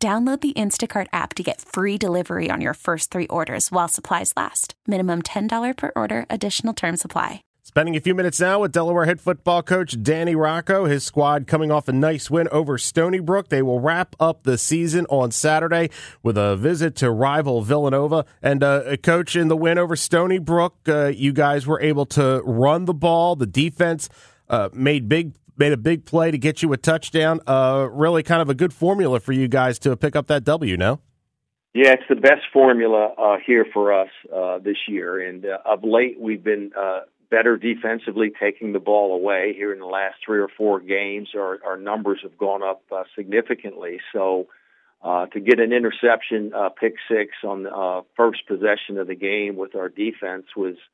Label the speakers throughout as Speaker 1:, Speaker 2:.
Speaker 1: Download the Instacart app to get free delivery on your first three orders while supplies last. Minimum $10 per order, additional term supply.
Speaker 2: Spending a few minutes now with Delaware head football coach Danny Rocco. His squad coming off a nice win over Stony Brook. They will wrap up the season on Saturday with a visit to rival Villanova. And uh, coach in the win over Stony Brook, uh, you guys were able to run the ball. The defense uh, made big made a big play to get you a touchdown. Uh, really kind of a good formula for you guys to pick up that W, no?
Speaker 3: Yeah, it's the best formula uh, here for us uh, this year. And uh, of late, we've been uh, better defensively taking the ball away. Here in the last three or four games, our, our numbers have gone up uh, significantly. So uh, to get an interception, uh, pick six on the uh, first possession of the game with our defense was –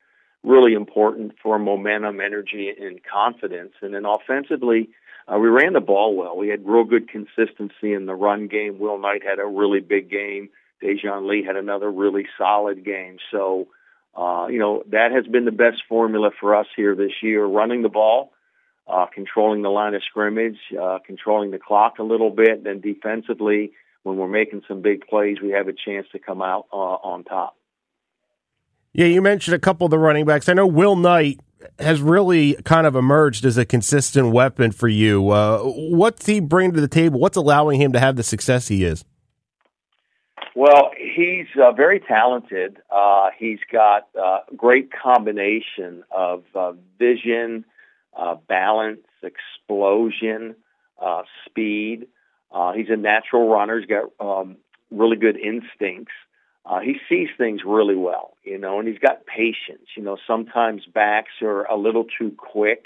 Speaker 3: really important for momentum, energy, and confidence. And then offensively, uh, we ran the ball well. We had real good consistency in the run game. Will Knight had a really big game. Dejoun Lee had another really solid game. So, uh, you know, that has been the best formula for us here this year, running the ball, uh, controlling the line of scrimmage, uh, controlling the clock a little bit, then defensively, when we're making some big plays, we have a chance to come out uh, on top.
Speaker 2: Yeah, you mentioned a couple of the running backs. I know Will Knight has really kind of emerged as a consistent weapon for you. Uh, what's he bring to the table? What's allowing him to have the success he is?
Speaker 3: Well, he's uh, very talented. Uh, he's got a uh, great combination of uh, vision, uh, balance, explosion, speed. he's a natural runner. He's got um, really good instincts uh, he sees things really well, you know, and he's got patience. You know, sometimes backs are a little too quick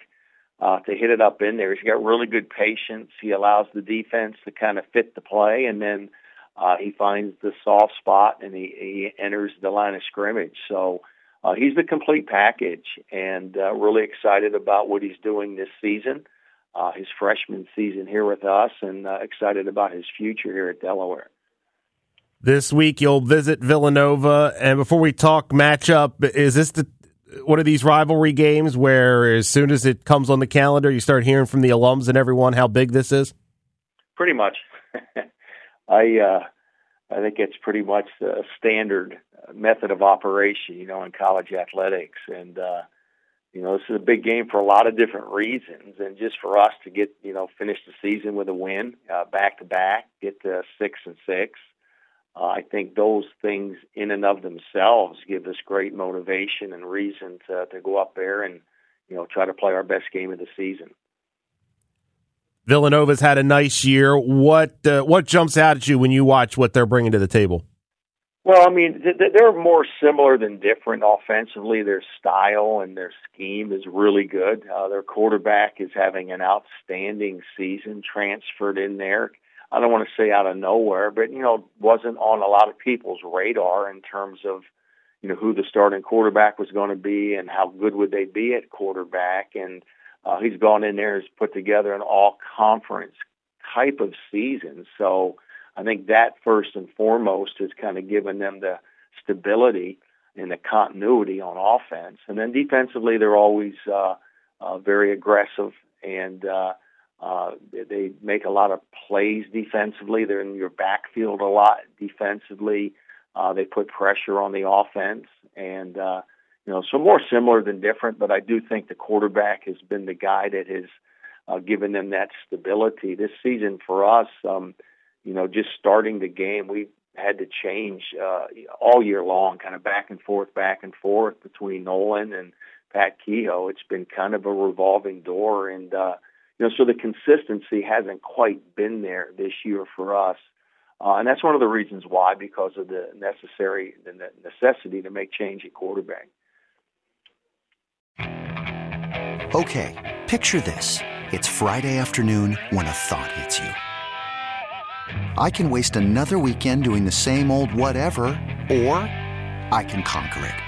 Speaker 3: uh, to hit it up in there. He's got really good patience. He allows the defense to kind of fit the play, and then uh, he finds the soft spot and he, he enters the line of scrimmage. So uh, he's the complete package, and uh, really excited about what he's doing this season, uh, his freshman season here with us, and uh, excited about his future here at Delaware.
Speaker 2: This week you'll visit Villanova, and before we talk matchup, is this the one of these rivalry games where as soon as it comes on the calendar, you start hearing from the alums and everyone how big this is?
Speaker 3: Pretty much. I uh, I think it's pretty much the standard method of operation, you know, in college athletics, and uh, you know, this is a big game for a lot of different reasons, and just for us to get you know finish the season with a win uh, back to back, get to six and six uh, I think those things in and of themselves give us great motivation and reason to, to go up there and, you know, try to play our best game of the season.
Speaker 2: Villanova's had a nice year. What uh, what jumps out at you when you watch what they're bringing to the table?
Speaker 3: Well, I mean, they're more similar than different offensively. Their style and their scheme is really good. Uh, their quarterback is having an outstanding season, transferred in there. I don't want to say out of nowhere, but you know, wasn't on a lot of people's radar in terms of you know who the starting quarterback was going to be and how good would they be at quarterback. And uh, he's gone in there and put together an all-conference type of season. So I think that first and foremost has kind of given them the stability and the continuity on offense. And then defensively, they're always uh, uh, very aggressive and uh, uh, they make a lot of plays defensively. They're in your backfield a lot defensively. Uh, they put pressure on the offense, and uh, you know, so more similar than different. But I do think the quarterback has been the guy that has uh, given them that stability this season. For us, um, you know, just starting the game, we had to change uh, all year long, kind of back and forth, back and forth between Nolan and Pat Kehoe. It's been kind of a revolving door, and uh, you know, so the consistency hasn't quite been there this year for us. Uh, and that's one of the reasons why, because of the necessary, the necessity to make change at quarterback.
Speaker 4: Okay, picture this. It's Friday afternoon when a thought hits you. I can waste another weekend doing the same old whatever, or I can conquer it.